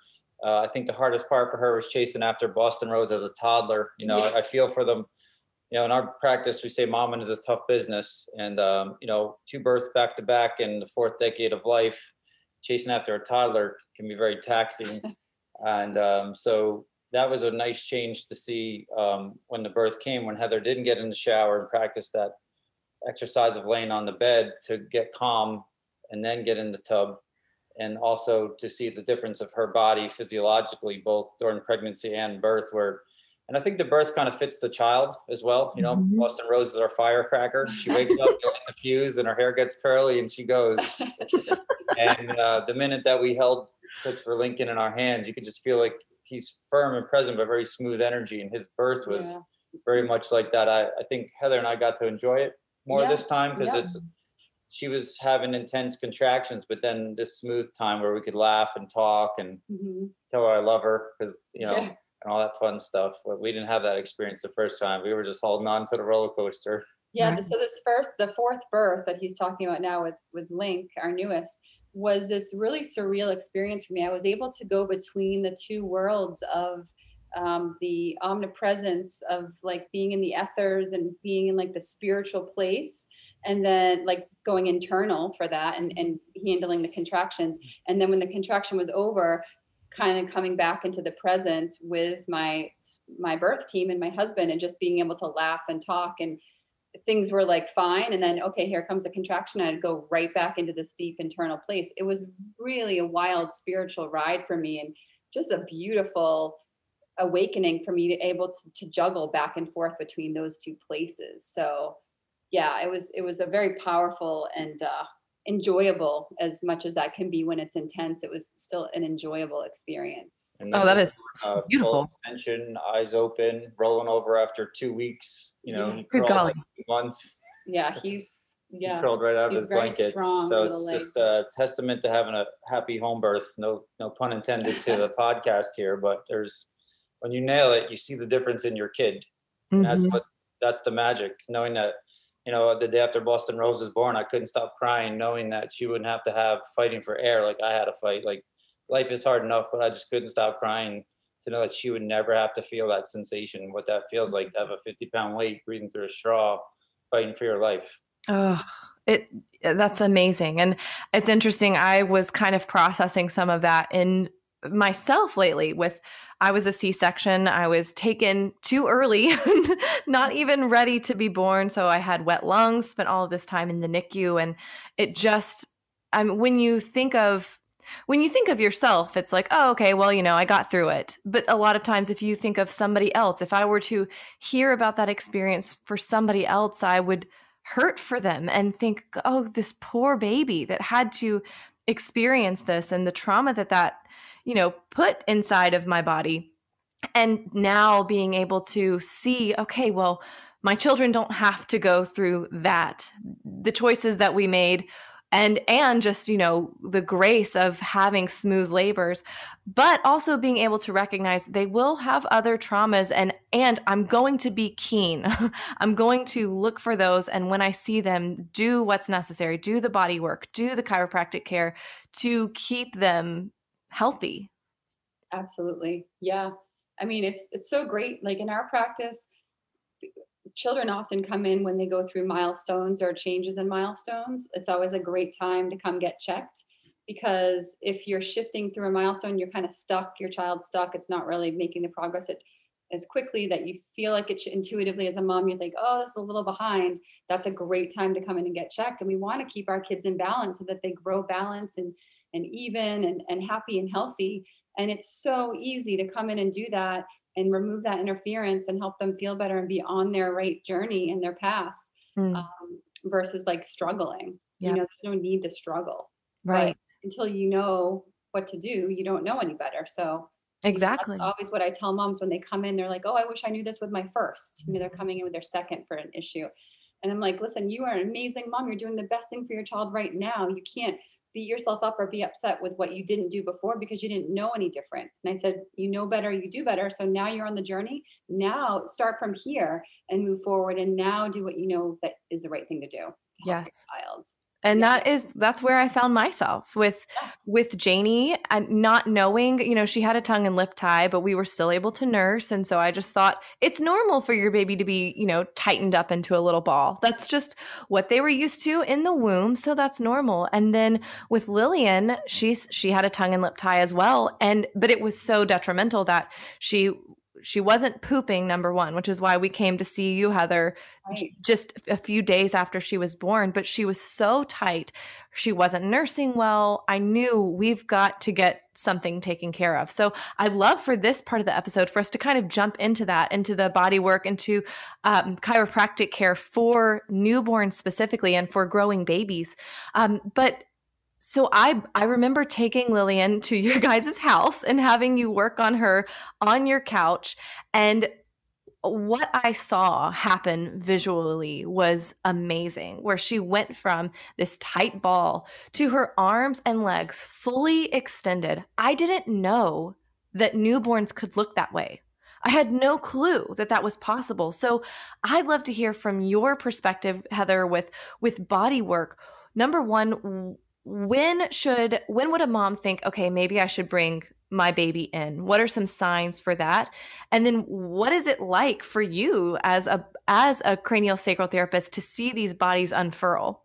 Uh, I think the hardest part for her was chasing after Boston Rose as a toddler. You know, I, I, feel for them. You know, in our practice, we say momming is a tough business, and um, you know, two births back to back in the fourth decade of life, chasing after a toddler can be very taxing. (laughs) and um, so that was a nice change to see um, when the birth came, when Heather didn't get in the shower and practice that exercise of laying on the bed to get calm and then get in the tub. And also to see the difference of her body physiologically, both during pregnancy and birth, where and I think the birth kind of fits the child as well. You know, mm-hmm. Boston Rose is our firecracker. She wakes up, you the fuse, and her hair gets curly, and she goes. (laughs) and uh, the minute that we held Christopher Lincoln in our hands, you could just feel like he's firm and present, but very smooth energy. And his birth was yeah. very much like that. I, I think Heather and I got to enjoy it more yeah. this time because yeah. it's she was having intense contractions, but then this smooth time where we could laugh and talk and Mhm. tell her I love her because you know Yeah. and all that fun stuff. But we didn't have that experience the first time. We were just holding on to the roller coaster. Yeah, Right. so this first, the fourth birth that he's talking about now with with Link, our newest, was this really surreal experience for me. I was able to go between the two worlds of um, the omnipresence of like being in the ethers and being in like the spiritual place, and then like going internal for that and and handling the contractions. And then when the contraction was over, kind of coming back into the present with my my birth team and my husband, and just being able to laugh and talk and things were like fine and then okay here comes a contraction i'd go right back into this deep internal place. It was really a wild spiritual ride for me and just a beautiful awakening for me to able to, to juggle back and forth between those two places. So yeah it was it was a very powerful and uh enjoyable as much as that can be when it's intense it was still an enjoyable experience And Oh, that is that uh, full beautiful. extension, eyes open, rolling over after two weeks. You know, Yeah. Good golly. like months. yeah he's (laughs) He yeah crawled right out of his blanket So little it's just a testament to having a happy home birth. No, no pun intended to (laughs) the podcast here, but there's when you nail it, you see the difference in your kid. And that's what that's the magic. Knowing that, you know, the day after Boston Rose was born, I couldn't stop crying, knowing that she wouldn't have to have fighting for air like I had to fight. Like life is hard enough, but I just couldn't stop crying to know that she would never have to feel that sensation, what that feels like to have a 50 pound weight breathing through a straw, fighting for your life. Oh, it that's amazing. And it's interesting. I was kind of processing some of that in myself lately with I was a C-section. I was taken too early, (laughs) not even ready to be born, so I had wet lungs, spent all of this time in the NICU and it just I mean, when you think of when you think of yourself, it's like, oh, okay, well, you know, I got through it. But a lot of times, if you think of somebody else, if I were to hear about that experience for somebody else, I would hurt for them and think, oh, this poor baby that had to experience this and the trauma that that, you know, put inside of my body. And now being able to see, okay, well, my children don't have to go through that. The choices that we made and and just you know the grace of having smooth labors but also being able to recognize they will have other traumas and and I'm going to be keen (laughs) I'm going to look for those and when I see them do what's necessary do the body work do the chiropractic care to keep them healthy Absolutely. Yeah. I mean, it's it's so great. Like in our practice, children often come in when they go through milestones or changes in milestones. It's always a great time to come get checked because if you're shifting through a milestone, you're kind of stuck, your child's stuck, it's not really making the progress it as quickly that you feel like it intuitively as a mom, you think, oh, this is a little behind. That's a great time to come in and get checked. And we want to keep our kids in balance so that they grow balance and and even and, and happy and healthy. And it's so easy to come in and do that and remove that interference and help them feel better and be on their right journey and their path Mm, um, versus like struggling. Yep. You know, there's no need to struggle. right Until you know what to do, you don't know any better. So exactly always what I tell moms when they come in. They're like, "Oh, I wish I knew this with my first. You know, they're coming in with their second for an issue, and I'm like, "Listen, you are an amazing mom. You're doing the best thing for your child right now. You can't beat yourself up or be upset with what you didn't do before because you didn't know any different." And I said, "You know better. You do better. So now you're on the journey. Now start from here and move forward, and now do what you know that is the right thing to do." to Yes. child. And Yeah. that is that's where i found myself with Yeah. with janie and not knowing you know she had a tongue and lip tie but we were still able to nurse and so i just thought it's normal for your baby to be you know tightened up into a little ball that's just what they were used to in the womb so that's normal and then with lillian she's she had a tongue and lip tie as well and but it was so detrimental that she she wasn't pooping number one which is why we came to see you heather Right. just a few days after she was born, but she was so tight. She wasn't nursing well. I knew we've got to get something taken care of. So I'd love for this part of the episode for us to kind of jump into that, into the body work, into um, chiropractic care for newborns specifically and for growing babies. Um, but so I I remember taking Lillian to (laughs) your guys' house and having you work on her on your couch and what I saw happen visually was amazing, where she went from this tight ball to her arms and legs fully extended. I didn't know that newborns could look that way. I had no clue that that was possible. So I'd love to hear from your perspective, Heather, with with body work. Number one, when should when would a mom think, okay, maybe I should bring my baby in? What are some signs for that? And then what is it like for you as a as a cranial sacral therapist to see these bodies unfurl?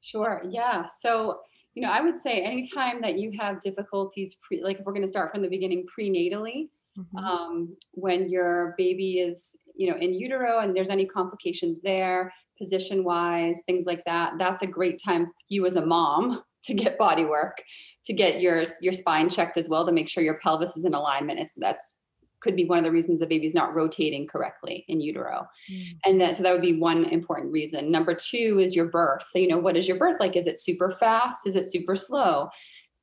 Sure. Yeah. So, you know, I would say anytime that you have difficulties pre like if we're going to start from the beginning prenatally, mm-hmm. um, when your baby is, you know, in utero and there's any complications there, position wise, things like that, that's a great time you as a mom (laughs) to get body work, to get your your spine checked as well to make sure your pelvis is in alignment. It's that's could be one of the reasons the baby's not rotating correctly in utero. Mm. And that so that would be one important reason. Number two is your birth. So, you know, what is your birth like? Is it super fast? Is it super slow?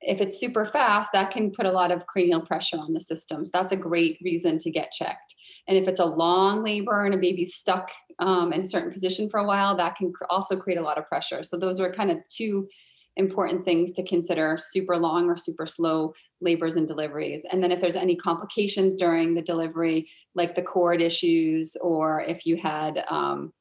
If it's super fast, that can put a lot of cranial pressure on the systems. That's a great reason to get checked. And if it's a long labor and a baby's stuck um, in a certain position for a while, that can also create a lot of pressure. So those are kind of two important things to consider super long or super slow labors and deliveries. And then if there's any complications during the delivery, like the cord issues, or if you had, um,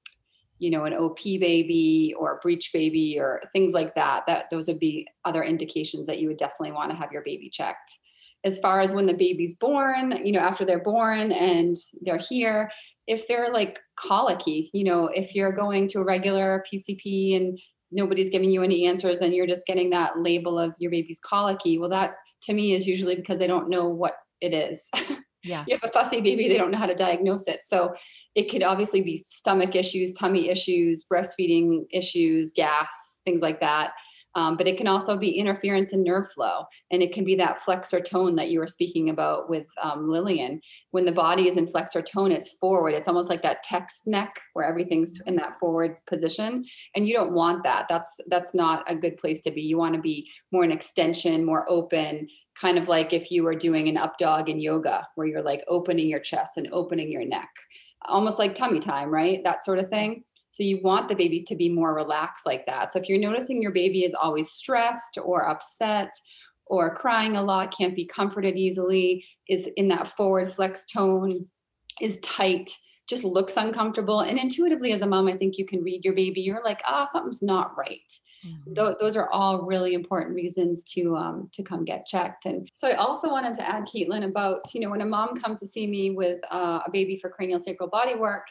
you know, an OP baby or a breech baby or things like that, that those would be other indications that you would definitely want to have your baby checked. As far as when the baby's born, you know, after they're born and they're here, if they're like colicky, you know, if you're going to a regular PCP and nobody's giving you any answers and you're just getting that label of your baby's colicky well that to me is usually because they don't know what it is (laughs) yeah you have a fussy baby they don't know how to diagnose it so it could obviously be stomach issues tummy issues breastfeeding issues gas things like that um, but it can also be interference in nerve flow. And it can be that flexor tone that you were speaking about with um, Lillian. When the body is in flexor tone, it's forward. It's almost like that text neck where everything's in that forward position. And you don't want that. That's that's not a good place to be. You want to be more an extension, more open, kind of like if you were doing an up dog in yoga, where you're like opening your chest and opening your neck. Almost like tummy time, right? That sort of thing. So you want the babies to be more relaxed like that. So if you're noticing your baby is always stressed or upset or crying a lot, can't be comforted easily, is in that forward flex tone, is tight, just looks uncomfortable. And intuitively, as a mom, I think you can read your baby. You're like, ah, oh, something's not right. Mm-hmm. Th- those are all really important reasons to um, to come get checked. And so I also wanted to add, Caitlin, about you know when a mom comes to see me with uh, a baby for cranial sacral body work,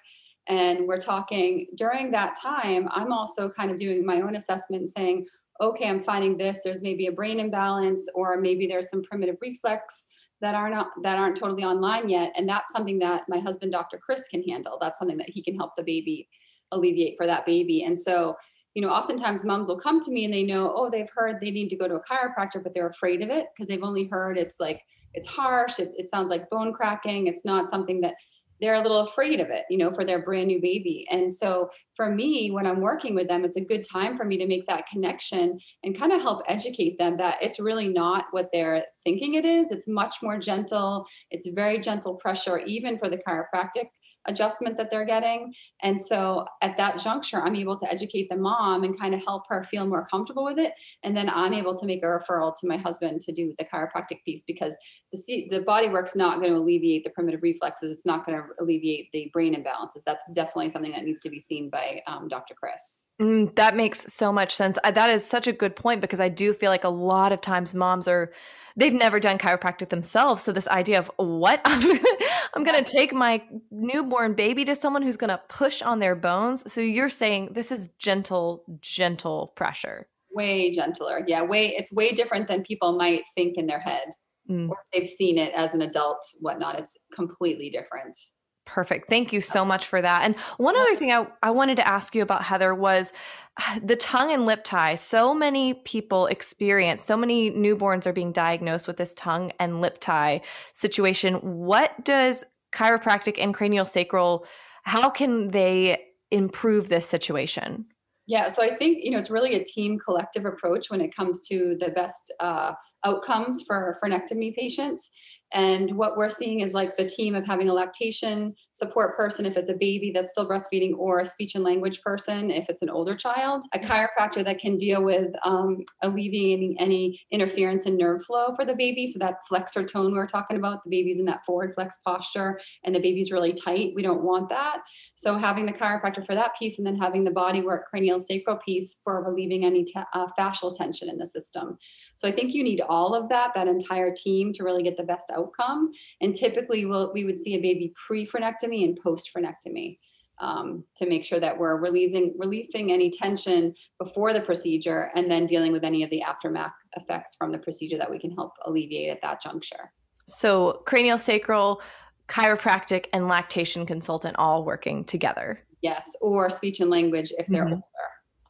and we're talking during that time, I'm also kind of doing my own assessment saying, okay, I'm finding this. There's maybe a brain imbalance, or maybe there's some primitive reflex that are not that aren't totally online yet. And that's something that my husband, Dr. Chris, can handle. That's something that he can help the baby alleviate for that baby. And so, you know, oftentimes moms will come to me and they know, oh, they've heard they need to go to a chiropractor, but they're afraid of it because they've only heard it's like it's harsh, it, it sounds like bone cracking, it's not something that they're a little afraid of it, you know, for their brand new baby. And so for me, when I'm working with them, it's a good time for me to make that connection and kind of help educate them that it's really not what they're thinking it is. It's much more gentle. It's very gentle pressure, even for the chiropractic adjustment that they're getting. And so at that juncture, I'm able to educate the mom and kind of help her feel more comfortable with it. And then I'm able to make a referral to my husband to do the chiropractic piece because the, the body work's not going to alleviate the primitive reflexes. It's not going to alleviate the brain imbalances. That's definitely something that needs to be seen by um, Dr. Chris. Mm, that makes so much sense. That is such a good point because I do feel like a lot of times moms are they've never done chiropractic themselves. So this idea of what (laughs) I'm going to take my newborn baby to someone who's going to push on their bones. So you're saying this is gentle, gentle pressure. Way gentler. Yeah, way it's way different than people might think in their head. Mm. Or they've seen it as an adult, whatnot. It's completely different. Perfect. Thank you so much for that. And one other thing I, I wanted to ask you about, Heather, was (sighs) the tongue and lip tie. So many people experience, so many newborns are being diagnosed with this tongue and lip tie situation. What does chiropractic and cranial sacral, how can they improve this situation? Yeah, so I think, you know, it's really a team collective approach when it comes to the best uh, outcomes for frenectomy patients. And what we're seeing is like the team of having a lactation support person if it's a baby that's still breastfeeding, or a speech and language person if it's an older child, a chiropractor that can deal with um, alleviating any interference in nerve flow for the baby. So that flexor tone we are talking about, the baby's in that forward flex posture and the baby's really tight. We don't want that. So having the chiropractor for that piece and then having the body work cranial sacral piece for relieving any te- uh, fascial tension in the system. So I think you need all of that, that entire team to really get the best outcome outcome. And typically, we'll, we would see a baby pre frenectomy and post frenectomy. Um, to make sure that we're releasing relieving any tension before the procedure and then dealing with any of the aftermath effects from the procedure that we can help alleviate at that juncture. So cranial sacral, chiropractic, and lactation consultant all working together. Yes, or speech and language if they're mm-hmm. older.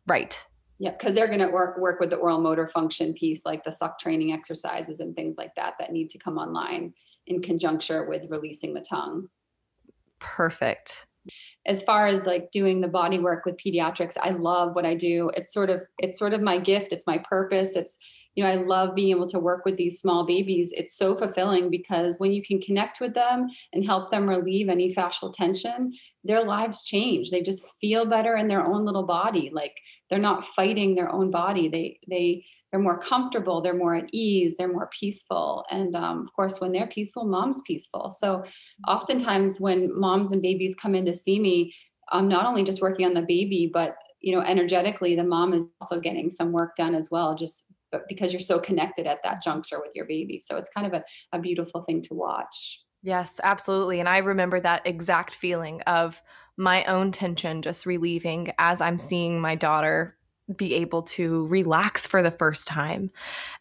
Right. Yeah, because they're going to work work with the oral motor function piece, like the suck training exercises and things like that, that need to come online in conjunction with releasing the tongue. Perfect. As far as like doing the body work with pediatrics, I love what I do. It's sort of it's sort of my gift. It's my purpose. It's you know I love being able to work with these small babies. It's so fulfilling because when you can connect with them and help them relieve any fascial tension, their lives change. They just feel better in their own little body. Like they're not fighting their own body. They they they're more comfortable. They're more at ease. They're more peaceful. And um, of course when they're peaceful mom's peaceful. So oftentimes when moms and babies come in to see me i'm not only just working on the baby but you know energetically the mom is also getting some work done as well just because you're so connected at that juncture with your baby so it's kind of a, a beautiful thing to watch Yes, absolutely. And I remember that exact feeling of my own tension just relieving as I'm seeing my daughter be able to relax for the first time.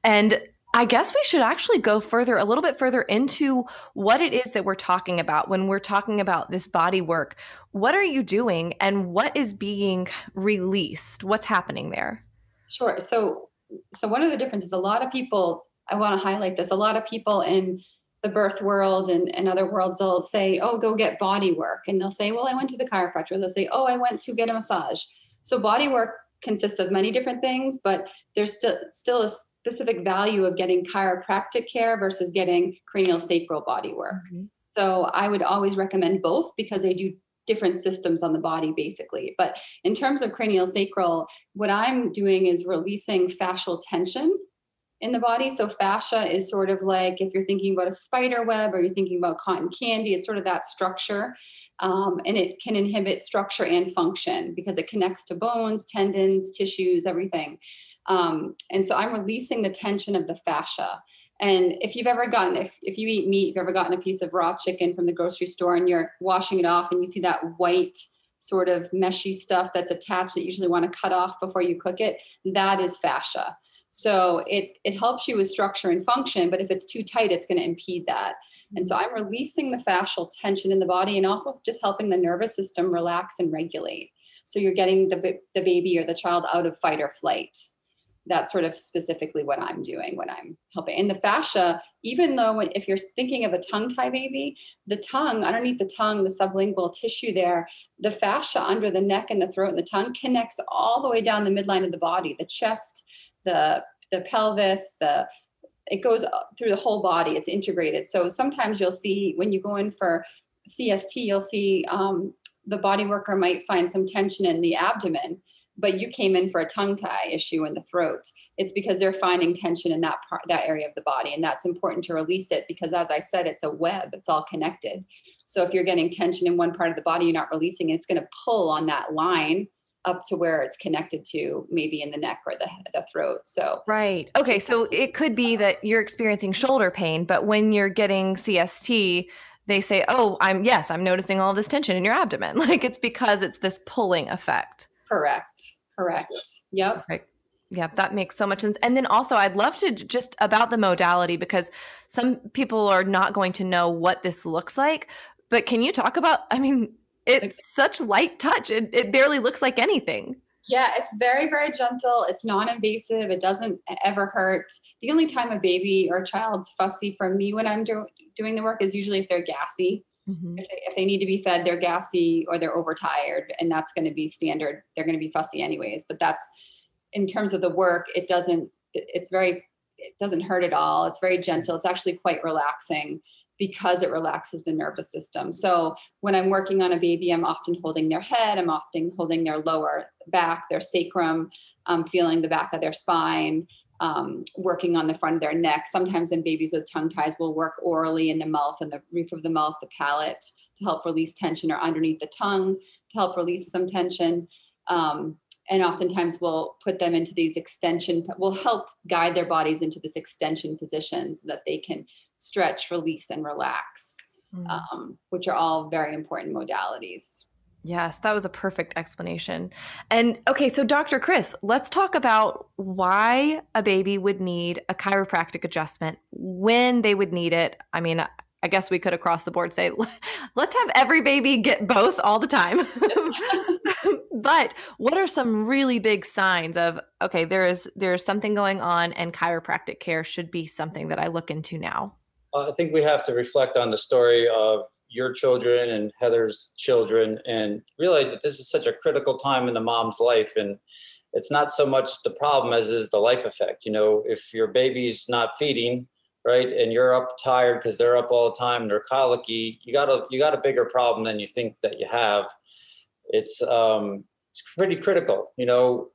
And I guess we should actually go further, a little bit further into what it is that we're talking about when we're talking about this body work. What are you doing and what is being released? What's happening there? Sure. So, so one of the differences, a lot of people, I want to highlight this, a lot of people in the birth world and, and other worlds they'll say oh go get body work. And they'll say well i went to the chiropractor. They'll say oh i went to get a massage. So body work consists of many different things but there's still still a specific value of getting chiropractic care versus getting cranial sacral body work. Mm-hmm. so i would always recommend both because they do different systems on the body basically but in terms of cranial sacral what i'm doing is releasing fascial tension in the body. So fascia is sort of like if you're thinking about a spider web or you're thinking about cotton candy, it's sort of that structure. Um, and it can inhibit structure and function because it connects to bones, tendons, tissues, everything. Um, and so I'm releasing the tension of the fascia. And if you've ever gotten, if, if you eat meat, if you've ever gotten a piece of raw chicken from the grocery store and you're washing it off and you see that white sort of meshy stuff that's attached that you usually want to cut off before you cook it, that is fascia. So it it helps you with structure and function, but if it's too tight, it's going to impede that. And so mm-hmm. I'm releasing the fascial tension in the body and also just helping the nervous system relax and regulate. So you're getting the the baby or the child out of fight or flight. That's sort of specifically what I'm doing when I'm helping. And the fascia, even though if you're thinking of a tongue tie baby, the tongue, underneath the tongue, the sublingual tissue there, the fascia under the neck and the throat and the tongue connects all the way down the midline of the body, the chest, the the pelvis, the it goes through the whole body. It's integrated. So sometimes you'll see when you go in for CST, you'll see um, the body worker might find some tension in the abdomen, but you came in for a tongue tie issue in the throat. It's because they're finding tension in that part, that area of the body, and that's important to release it because, as I said, it's a web. It's all connected. So if you're getting tension in one part of the body, you're not releasing it. It's going to pull on that line up to where it's connected to maybe in the neck or the, the throat so right okay so it could be that you're experiencing shoulder pain but when you're getting cst they say oh i'm yes i'm noticing all this tension in your abdomen (laughs) like it's because it's this pulling effect correct correct yep right. Yeah, that makes so much sense. And then also, I'd love to just about the modality because some people are not going to know what this looks like. But can you talk about? I mean, it's such light touch. It, it barely looks like anything. Yeah, it's very, very gentle. It's non invasive. It doesn't ever hurt. The only time a baby or a child's fussy for me when I'm do- doing the work is usually if they're gassy. Mm-hmm. If, they, if they need to be fed, they're gassy or they're overtired, and that's going to be standard. They're going to be fussy anyways. But that's in terms of the work, it doesn't, it's very it doesn't hurt at all. It's very gentle. It's actually quite relaxing because it relaxes the nervous system. So when I'm working on a baby, I'm often holding their head, I'm often holding their lower back, their sacrum, um, feeling the back of their spine, um, working on the front of their neck. Sometimes in babies with tongue ties, we'll work orally in the mouth and the roof of the mouth, the palate to help release tension, or underneath the tongue to help release some tension. Um, and oftentimes we'll put them into these extension we'll help guide their bodies into this extension position so that they can stretch release and relax mm. um, which are all very important modalities Yes, that was a perfect explanation. And okay, so Dr. Chris, let's talk about why a baby would need a chiropractic adjustment, when they would need it. I mean, I guess we could across the board say, (laughs) let's have every baby get both all the time. (laughs) but what are some really big signs of okay, there is there is something going on, and chiropractic care should be something that I look into now? Uh, I think we have to reflect on the story of your children and Heather's children, and realize that this is such a critical time in the mom's life, and it's not so much the problem as is the life effect. You know, if your baby's not feeding right and you're up tired because they're up all the time and they're colicky you got a you got a bigger problem than you think that you have. It's um it's pretty critical you know.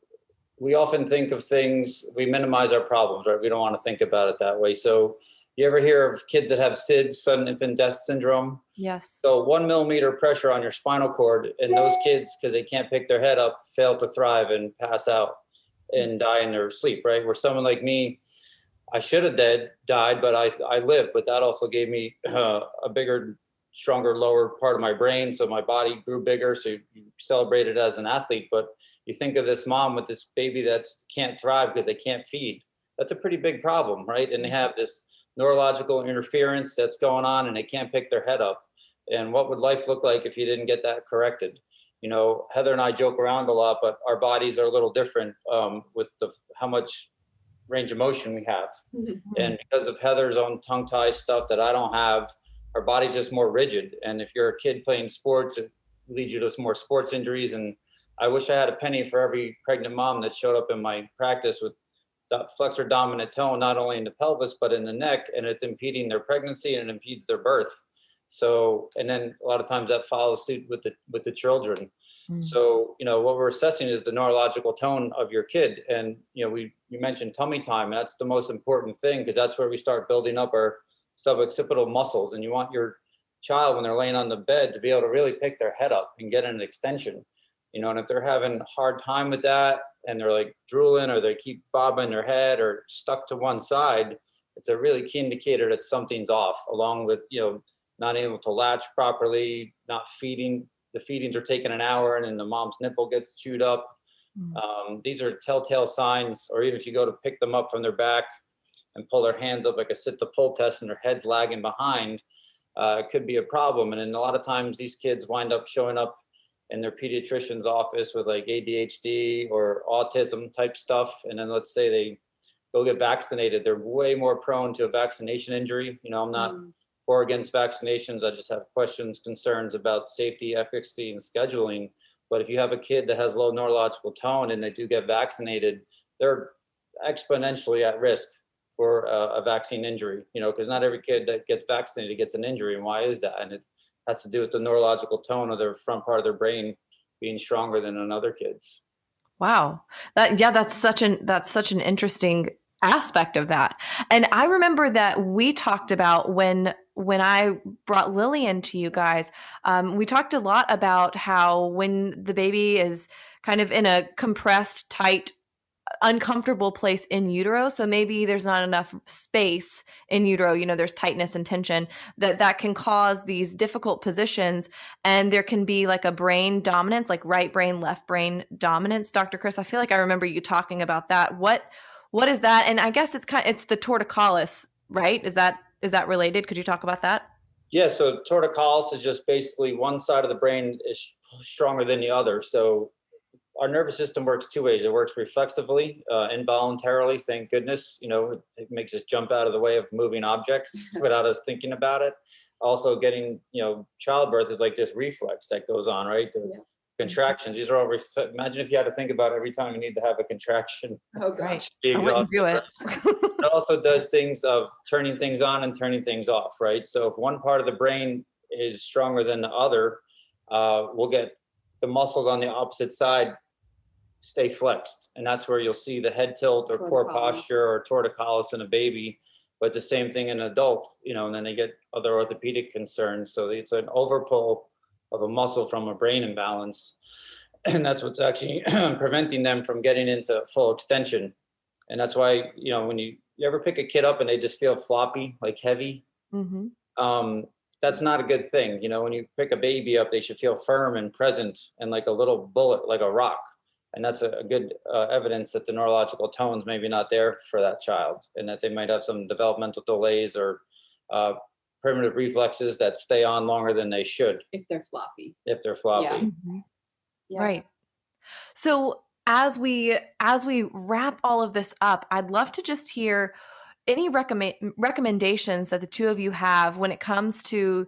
We often think of things we minimize our problems right? We don't want to think about it that way. So you ever hear of kids that have SIDS, sudden infant death syndrome? Yes. So one millimeter pressure on your spinal cord, and those kids, because they can't pick their head up, fail to thrive and pass out and die in their sleep, right? Where someone like me, I should have dead died, but I I lived. But that also gave me uh, a bigger, stronger lower part of my brain, so my body grew bigger. So you, you celebrate it as an athlete, but you think of this mom with this baby that can't thrive because they can't feed. That's a pretty big problem, right? And they have this neurological interference that's going on, and they can't pick their head up. And what would life look like if you didn't get that corrected? You know, Heather and I joke around a lot, but our bodies are a little different um, with the how much range of motion we have. Mm-hmm. And because of Heather's own tongue tie stuff that I don't have, our body's just more rigid. And if you're a kid playing sports, it leads you to more sports injuries. And I wish I had a penny for every pregnant mom that showed up in my practice with flexor dominant tone, not only in the pelvis, but in the neck, and it's impeding their pregnancy and it impedes their birth. So, and then a lot of times that follows suit with the with the children. Mm. So, you know, what we're assessing is the neurological tone of your kid. And, you know, we, you mentioned tummy time. That's the most important thing because that's where we start building up our suboccipital muscles. And you want your child, when they're laying on the bed, to be able to really pick their head up and get an extension. You know, and if they're having a hard time with that and they're like drooling or they keep bobbing their head or stuck to one side, it's a really key indicator that something's off, along with, you know, not able to latch properly, not feeding the feedings are taking an hour and then the mom's nipple gets chewed up. Mm. Um, these are telltale signs, or even if you go to pick them up from their back and pull their hands up like a sit to pull test and their head's lagging behind, uh, could be a problem. And then a lot of times these kids wind up showing up in their pediatrician's office with like ADHD or autism type stuff. And then let's say they go get vaccinated, they're way more prone to a vaccination injury. You know, I'm not mm for against vaccinations. I just have questions, concerns about safety, efficacy, and scheduling. But if you have a kid that has low neurological tone and they do get vaccinated, they're exponentially at risk for a, a vaccine injury. You know, because not every kid that gets vaccinated gets an injury, and why is that? And it has to do with the neurological tone of their front part of their brain being stronger than another kid's. Wow. That yeah, that's such an that's such an interesting aspect of that. And I remember that we talked about when when I brought Lillian to you guys, um, we talked a lot about how when the baby is kind of in a compressed, tight, uncomfortable place in utero, so maybe there's not enough space in utero, you know, there's tightness and tension, that that can cause these difficult positions. And there can be like a brain dominance, like right brain, left brain dominance. Dr. Chris, I feel like I remember you talking about that. What what is that? And I guess it's kind of, it's the torticollis, right? Is that is that related? Could you talk about that? Yeah, so torticollis is just basically one side of the brain is stronger than the other. So our nervous system works two ways. It works reflexively, uh, involuntarily. Thank goodness, you know, it makes us jump out of the way of moving objects (laughs) without us thinking about it. Also, getting you know, childbirth is like this reflex that goes on, right? The, yeah. contractions. These are all, ref- imagine if you had to think about every time you need to have a contraction. Oh Right. gosh. be I wouldn't do it. it also does things of turning things on and turning things off, right? So if one part of the brain is stronger than the other, uh, we'll get the muscles on the opposite side stay flexed, and that's where you'll see the head tilt or poor posture or torticollis in a baby. But the same thing in an adult, you know, and then they get other orthopedic concerns. So it's an overpull of a muscle from a brain imbalance, (clears throat) and that's what's actually (clears throat) preventing them from getting into full extension. And that's why you know when you you ever pick a kid up and they just feel floppy like heavy? Hmm um that's not a good thing. You know when you pick a baby up they should feel firm and present and like a little bullet like a rock and that's a, a good uh, evidence that the neurological tone's maybe not there for that child and that they might have some developmental delays or uh, primitive reflexes that stay on longer than they should If they're floppy. if they're floppy Yeah. Right. So as we as we wrap all of this up, I'd love to just hear any recommend recommendations that the two of you have when it comes to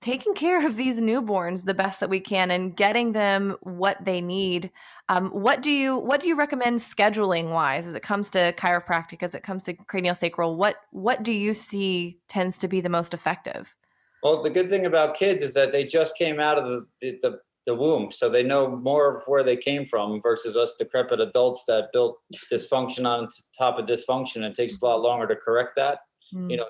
taking care of these newborns the best that we can and getting them what they need. Um, what do you what do you recommend scheduling wise as it comes to chiropractic, as it comes to cranial sacral? What what do you see tends to be the most effective? Well, the good thing about kids is that they just came out of the, the, the, womb, so they know more of where they came from versus us decrepit adults that built dysfunction on top of dysfunction. It takes a lot longer to correct that. Mm. You know,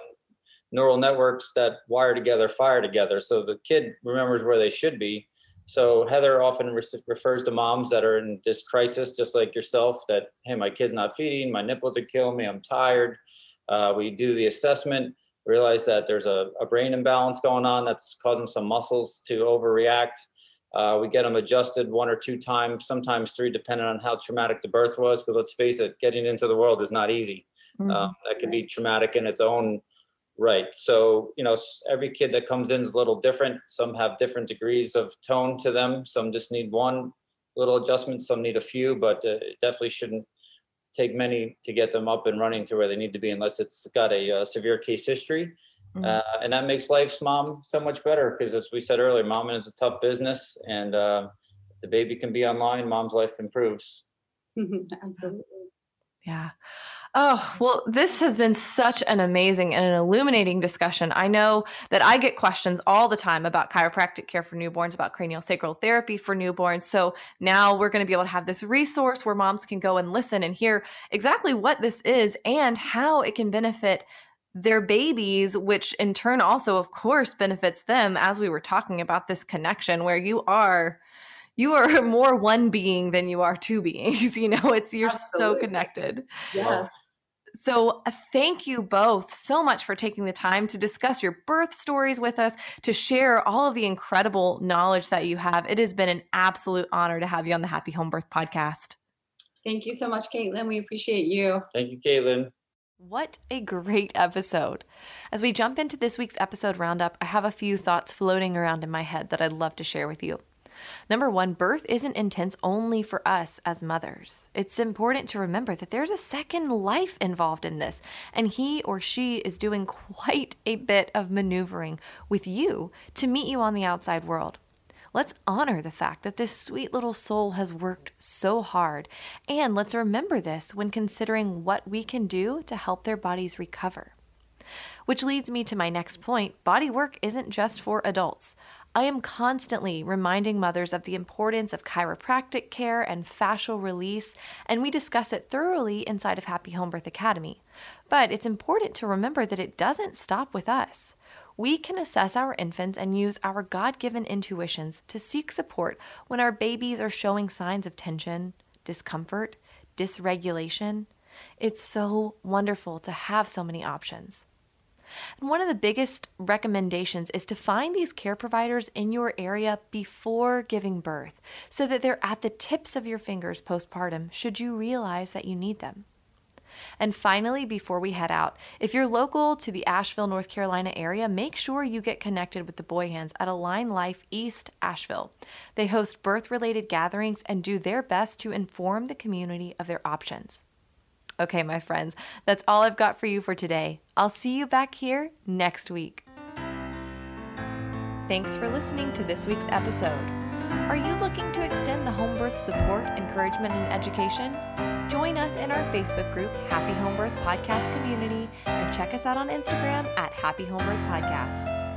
neural networks that wire together fire together, so the kid remembers where they should be. So Heather often re- refers to moms that are in this crisis, just like yourself, that hey, my kid's not feeding, my nipples are killing me, I'm tired. Uh, we do the assessment realize that there's a, a brain imbalance going on that's causing some muscles to overreact. Uh, we get them adjusted one or two times, sometimes three, depending on how traumatic the birth was. Because let's face it, getting into the world is not easy. Mhm. Um, that can be traumatic in its own right. So, you know, every kid that comes in is a little different. Some have different degrees of tone to them. Some just need one little adjustment. Some need a few, but uh, it definitely shouldn't take many to get them up and running to where they need to be unless it's got a, uh severe case history. Mhm. Uh, and that makes life's mom so much better because, as we said earlier, mom is a tough business, and uh, the baby can be online, mom's life improves. (laughs) Absolutely. Yeah. Oh, well, this has been such an amazing and an illuminating discussion. I know that I get questions all the time about chiropractic care for newborns, about cranial sacral therapy for newborns. So now we're going to be able to have this resource where moms can go and listen and hear exactly what this is and how it can benefit their babies, which in turn also, of course, benefits them as we were talking about this connection where you are you are (laughs) more one being than you are two beings (laughs) you know it's you're so connected Yes. so uh, thank you both so much for taking the time to discuss your birth stories with us to share all of the incredible knowledge that you have it has been an absolute honor to have you on the happy home birth podcast Thank you so much, Caitlin. We appreciate you. Thank you, Caitlin. What a great episode. As we jump into this week's episode roundup, I have a few thoughts floating around in my head that I'd love to share with you. Number one, birth isn't intense only for us as mothers. It's important to remember that there's a second life involved in this, and he or she is doing quite a bit of maneuvering with you to meet you on the outside world. Let's honor the fact that this sweet little soul has worked so hard, and let's remember this when considering what we can do to help their bodies recover. Which leads me to my next point body work isn't just for adults. I am constantly reminding mothers of the importance of chiropractic care and fascial release, and we discuss it thoroughly inside of Happy Home Birth Academy. But it's important to remember that it doesn't stop with us. We can assess our infants and use our God given intuitions to seek support when our babies are showing signs of tension, discomfort, dysregulation. It's so wonderful to have so many options. And one of the biggest recommendations is to find these care providers in your area before giving birth so that they're at the tips of your fingers postpartum should you realize that you need them. And finally, before we head out, if you're local to the Asheville, North Carolina area, make sure you get connected with the Boy Hands at AlignLife East Asheville. They host birth related gatherings and do their best to inform the community of their options. Okay, my friends, that's all I've got for you for today. I'll see you back here next week. Thanks for listening to this week's episode. Are you looking to extend the home birth support, encouragement, and education? Join us in our Facebook group, Happy Home Birth Podcast Community, and check us out on Instagram at Happy Home Birth Podcast.